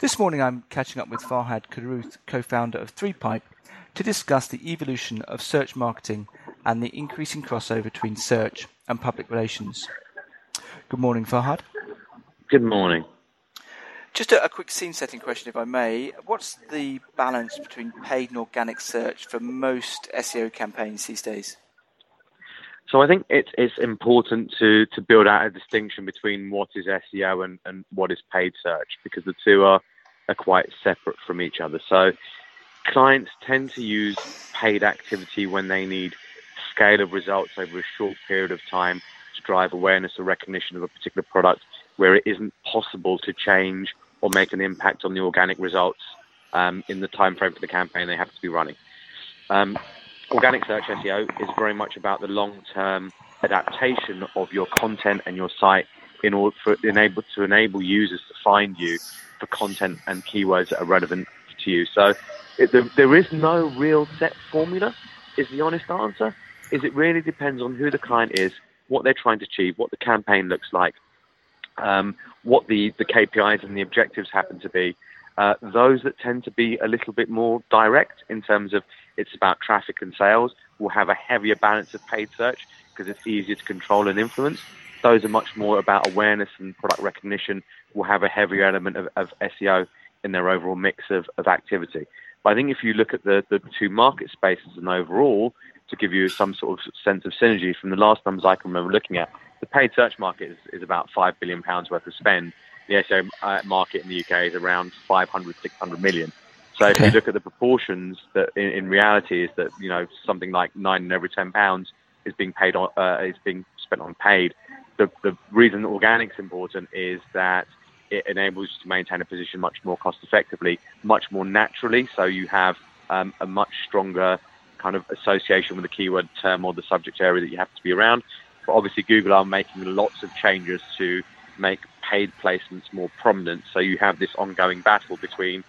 This morning I'm catching up with Farhad Karuth, co-founder of 3Pipe, to discuss the evolution of search marketing and the increasing crossover between search and public relations. Good morning, Farhad. Good morning. Just a, a, quick scene setting question, if I may. What's the balance between paid and organic search for most SEO campaigns these days? So I think it's it's important to to build out a distinction between what is SEO and, and what is paid search because the two are are quite separate from each other. So clients tend to use paid activity when they need scale of results over a short period of time to drive awareness or recognition of a particular product where it isn't possible to change or make an impact on the organic results um, in the time frame for the campaign they have to be running. Um, organic search SEO is very much about the long-term adaptation of your content and your site in order for enable to enable users to find you for content and keywords that are relevant to you. So it, there, there is no real set formula. Is the honest answer? Is it really depends on who the client is, what they're trying to achieve, what the campaign looks like, um, what the, the KPIs and the objectives happen to be, uh, those that tend to be a little bit more direct in terms of it's about traffic and sales We'll have a heavier balance of paid search because it's easier to control and influence. Those are much more about awareness and product recognition We'll have a heavier element of, of SEO in their overall mix of, of activity. But I think if you look at the, the two market spaces and overall, to give you some sort of sense of synergy from the last numbers I can remember looking at, the paid search market is, is about £5 billion worth of spend the SEO uh, market in the UK is around 500, 600 million. So okay. if you look at the proportions, that in, in, reality is that you know something like nine in every ten pounds is being paid on uh, is being spent on paid. The the reason organic's important is that it enables you to maintain a position much more cost effectively, much more naturally. So you have um, a much stronger kind of association with the keyword term or the subject area that you have to be around. But obviously, Google are making lots of changes to make paid placements more prominent. So you have this ongoing battle between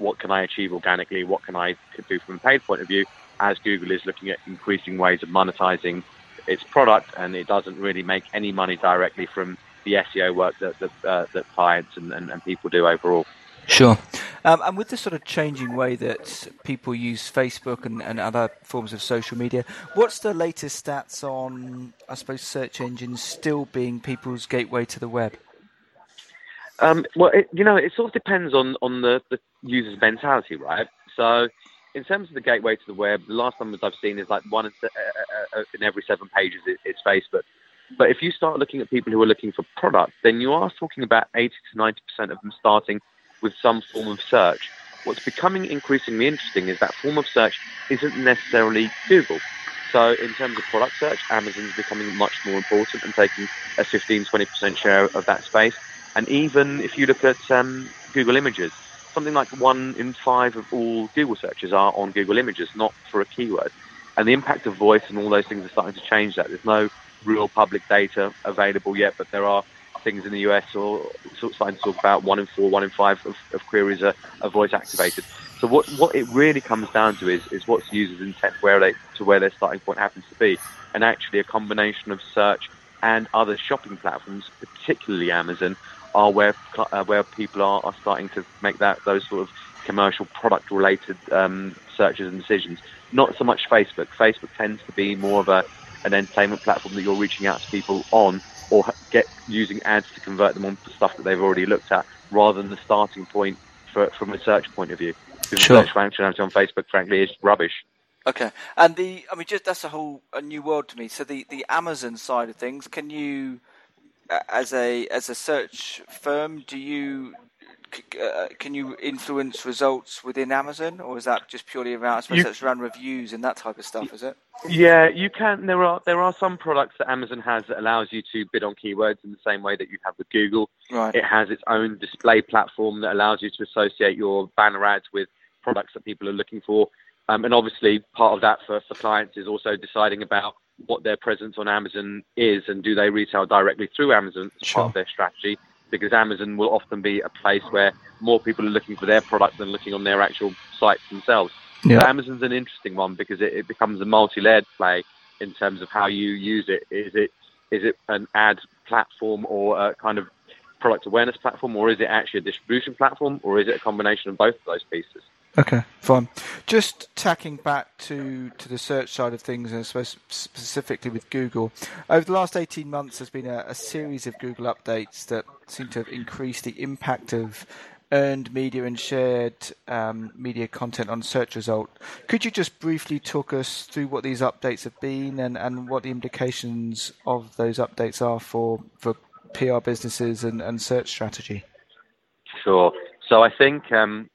what can I achieve organically, what can I do from a paid point of view, as Google is looking at increasing ways of monetizing its product, and it doesn't really make any money directly from the SEO work that that, uh, that clients and, and, and people do overall. Sure. Um, and with the sort of changing way that people use Facebook and, and, other forms of social media, what's the latest stats on, I suppose, search engines still being people's gateway to the web? Um, well, it, you know, it sort of depends on, on the, the user's mentality, right? So, in terms of the gateway to the web, the last numbers I've seen is like one in, uh, uh, uh, in every seven pages is, is Facebook. But if you start looking at people who are looking for product, then you are talking about 80 to 90% of them starting with some form of search. What's becoming increasingly interesting is that form of search isn't necessarily Google. So in terms of product search, Amazon is becoming much more important and taking a 15, 20% share of that space. And even if you look at um, Google Images, something like one in five of all Google searches are on Google Images, not for a keyword. And the impact of voice and all those things are starting to change that. There's no real public data available yet, but there are things in the US or sort of starting to talk about one in four, one in five of, of queries are, are, voice activated. So what what it really comes down to is is what's users' intent where they to where their starting point happens to be, and actually a combination of search and other shopping platforms, particularly Amazon, are where uh, where people are, are starting to make that those sort of commercial product related um, searches and decisions. Not so much Facebook. Facebook tends to be more of a an entertainment platform that you're reaching out to people on or get using ads to convert them on onto stuff that they've already looked at, rather than the starting point for, from a search point of view. Because sure. search functionality on Facebook, frankly, is rubbish. Okay, and the I mean, just that's a whole a new world to me. So the the Amazon side of things, can you, as a as a search firm, do you uh, can you influence results within Amazon, or is that just purely around? I suppose you, that's around reviews and that type of stuff, is it? Yeah, you can. There are there are some products that Amazon has that allows you to bid on keywords in the same way that you have with Google. Right. It has its own display platform that allows you to associate your banner ads with products that people are looking for. Um, and obviously, part of that for, for clients is also deciding about what their presence on Amazon is and do they retail directly through Amazon as sure. part of their strategy because Amazon will often be a place where more people are looking for their product than looking on their actual sites themselves. Yeah. So Amazon's an interesting one because it, it becomes a multi-layered play in terms of how you use it. Is it is it an ad platform or a kind of product awareness platform, or is it actually a distribution platform, or is it a combination of both of those pieces? Okay, fine. Just tacking back to, to the search side of things, and specifically with Google, over the last 18 months, there's been a, a series of Google updates that seem to have increased the impact of earned media and shared um, media content on search result. Could you just briefly talk us through what these updates have been and, and what the implications of those updates are for, for PR businesses and, and search strategy? Sure. So I think um,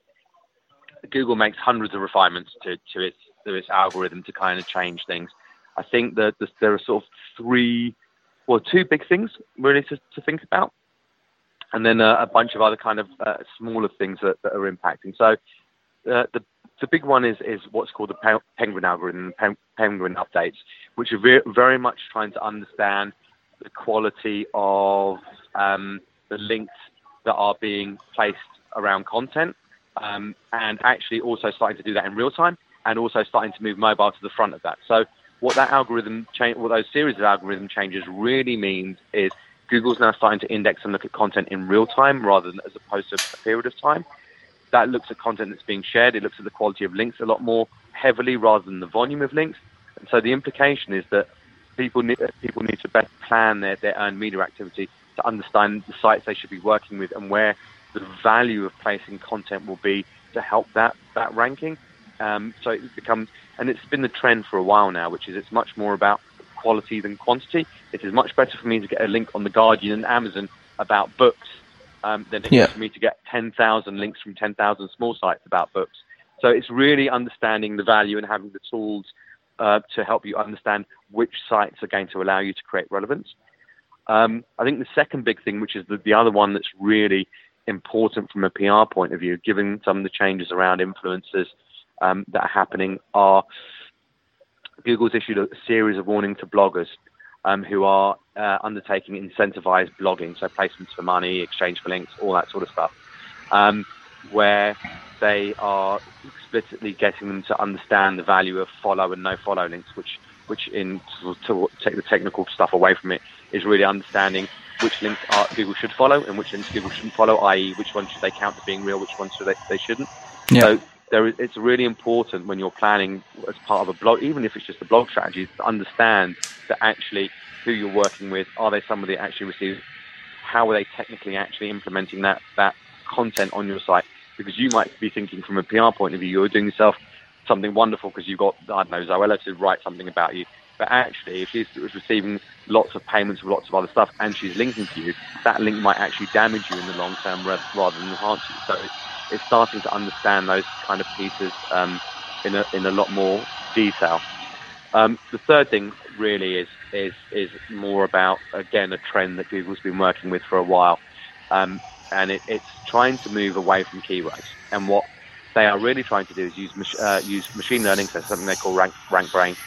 Google makes hundreds of refinements to, to its to its algorithm to kind of change things. I think that there are sort of three, well, two big things really to, to think about, and then a, a bunch of other kind of uh, smaller things that, that, are impacting. So uh, the the big one is is what's called the Penguin algorithm, Penguin updates, which are very, very much trying to understand the quality of um, the links that are being placed around content um, and actually also starting to do that in real time and also starting to move mobile to the front of that. So what that algorithm change, what those series of algorithm changes really means is Google's now starting to index and look at content in real time rather than as opposed to a period of time. That looks at content that's being shared. It looks at the quality of links a lot more heavily rather than the volume of links. And so the implication is that people need, people need to better plan their, their earned media activity to understand the sites they should be working with and where the value of placing content will be to help that that ranking. Um, so it becomes, and it's been the trend for a while now, which is it's much more about quality than quantity. It is much better for me to get a link on the Guardian and Amazon about books um, than it yeah. is for me to get 10,000 links from 10,000 small sites about books. So it's really understanding the value and having the tools uh, to help you understand which sites are going to allow you to create relevance. Um, I think the second big thing, which is the, the other one that's really important from a PR point of view, given some of the changes around influencers um, that are happening, are Google's issued a series of warnings to bloggers um, who are uh, undertaking incentivized blogging, so placements for money, exchange for links, all that sort of stuff, um, where they are explicitly getting them to understand the value of follow and no follow links, which, which in to, to take the technical stuff away from it, is really understanding which links are, Google should follow and which links Google shouldn't follow, i.e., which ones should they count as being real, which ones should they, they shouldn't. Yeah. So there is, it's really important when you're planning as part of a blog, even if it's just a blog strategy, to understand that actually who you're working with, are they somebody that actually receives, how are they technically actually implementing that, that content on your site? Because you might be thinking from a PR point of view, you're doing yourself something wonderful because you've got, I don't know, Zoella to write something about you. But actually, if she's receiving lots of payments for lots of other stuff and she's linking to you, that link might actually damage you in the long term rather than enhance you. So it's starting to understand those kind of pieces um, in, a, in a lot more detail. Um, the third thing really is, is, is more about, again, a trend that Google's been working with for a while. Um, and it, it's trying to move away from keywords. And what they are really trying to do is use, uh, use machine learning, so something they call rank, RankBrain,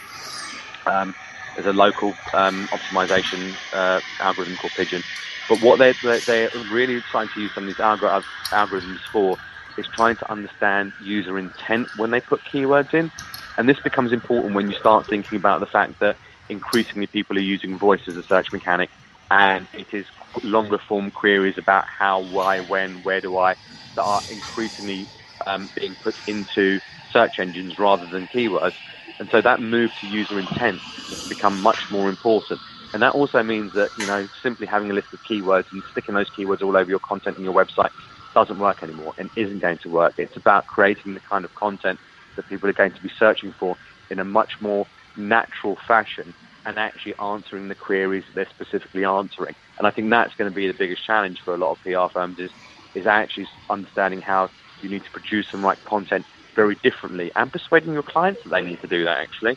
um, there's a local um, optimization uh, algorithm called Pigeon. But what they're, they're really trying to use some of these algor- algorithms for is trying to understand user intent when they put keywords in. And this becomes important when you start thinking about the fact that increasingly people are using voice as a search mechanic and it is longer form queries about how, why, when, where do I that are increasingly um, being put into search engines rather than keywords. And so that move to user intent has become much more important. And that also means that, you know, simply having a list of keywords and sticking those keywords all over your content and your website doesn't work anymore and isn't going to work. It's about creating the kind of content that people are going to be searching for in a much more natural fashion and actually answering the queries that they're specifically answering. And I think that's going to be the biggest challenge for a lot of PR firms is, is actually understanding how you need to produce and write content very differently and persuading your clients that they need to do that actually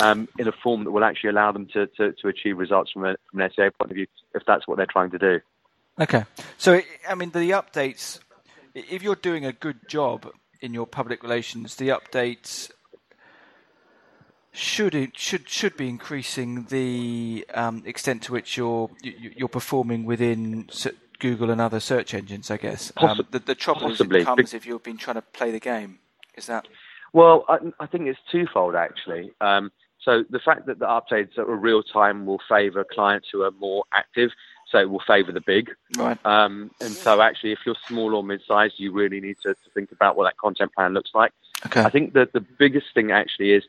um, in a form that will actually allow them to, to, to achieve results from, a, from an SEO point of view if that's what they're trying to do. Okay. So, I mean, the updates, if you're doing a good job in your public relations, the updates should it should should be increasing the um, extent to which you're you're performing within Google and other search engines. I guess um, the, the trouble Possibly. comes if you've been trying to play the game. Is that? Well, I, I think it's twofold actually. Um, so the fact that the updates are real time will favour clients who are more active. so it will favour the big. Right. Um, and so actually, if you're small or mid-sized, you really need to, to think about what that content plan looks like. Okay. I think that the biggest thing actually is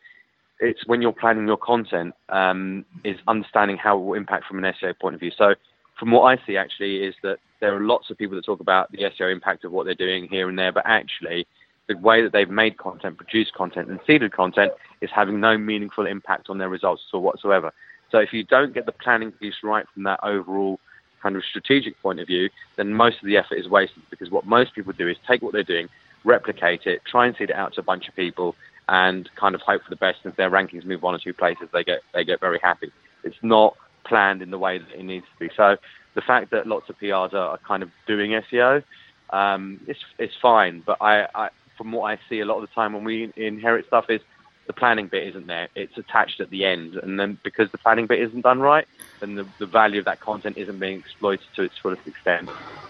it's when you're planning your content um, is understanding how it will impact from an SEO point of view. So from what I see actually is that there are lots of people that talk about the SEO impact of what they're doing here and there, but actually the way that they've made content, produced content, and seeded content is having no meaningful impact on their results all whatsoever. So if you don't get the planning piece right from that overall kind of strategic point of view, then most of the effort is wasted because what most people do is take what they're doing, replicate it, try and seed it out to a bunch of people, and kind of hope for the best. And if their rankings move one or two places, they get they get very happy. It's not planned in the way that it needs to be. So the fact that lots of PRs are, are kind of doing SEO, um, it's it's fine. But I, I, from what I see a lot of the time when we inherit stuff is the planning bit isn't there. It's attached at the end, and then because the planning bit isn't done right, then the, the value of that content isn't being exploited to its fullest extent.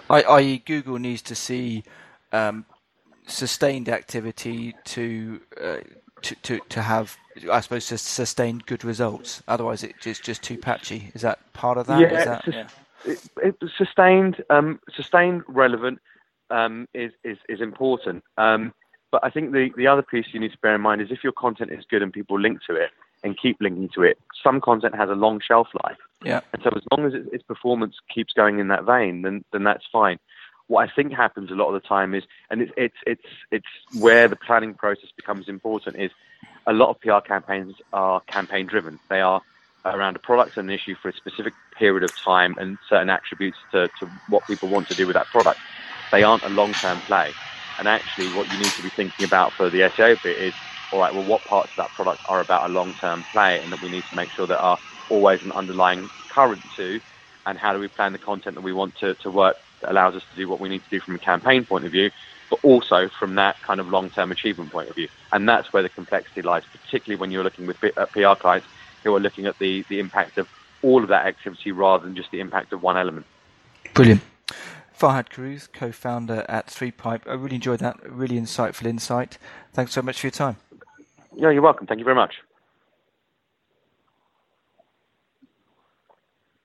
I.e., Google needs to see um, sustained activity to, uh, to to to have, I suppose, to sustain good results. Otherwise, it's just, just too patchy. Is that part of that? Yeah, that, yeah. It, it, sustained, um, sustained, relevant um, is, is is important. Um, but I think the, the other piece you need to bear in mind is if your content is good and people link to it and keep linking to it, some content has a long shelf life. Yeah. And so as long as its performance keeps going in that vein, then then that's fine. What I think happens a lot of the time is, and it's it's it's it's where the planning process becomes important. Is a lot of PR campaigns are campaign driven. They are around a product and an issue for a specific period of time and certain attributes to, to what people want to do with that product. They aren't a long term play. And actually, what you need to be thinking about for the SEO bit is, all right, well, what parts of that product are about a long term play and that we need to make sure that are always an underlying current to, and how do we plan the content that we want to, to work that allows us to do what we need to do from a campaign point of view, but also from that kind of long term achievement point of view. And that's where the complexity lies, particularly when you're looking with PR uh, clients who are looking at the, the impact of all of that activity rather than just the impact of one element. Brilliant. Farhad Karouz, co-founder at 3Pipe. I really enjoyed that. Really insightful insight. Thanks so much for your time. Yeah, you're welcome. Thank you very much.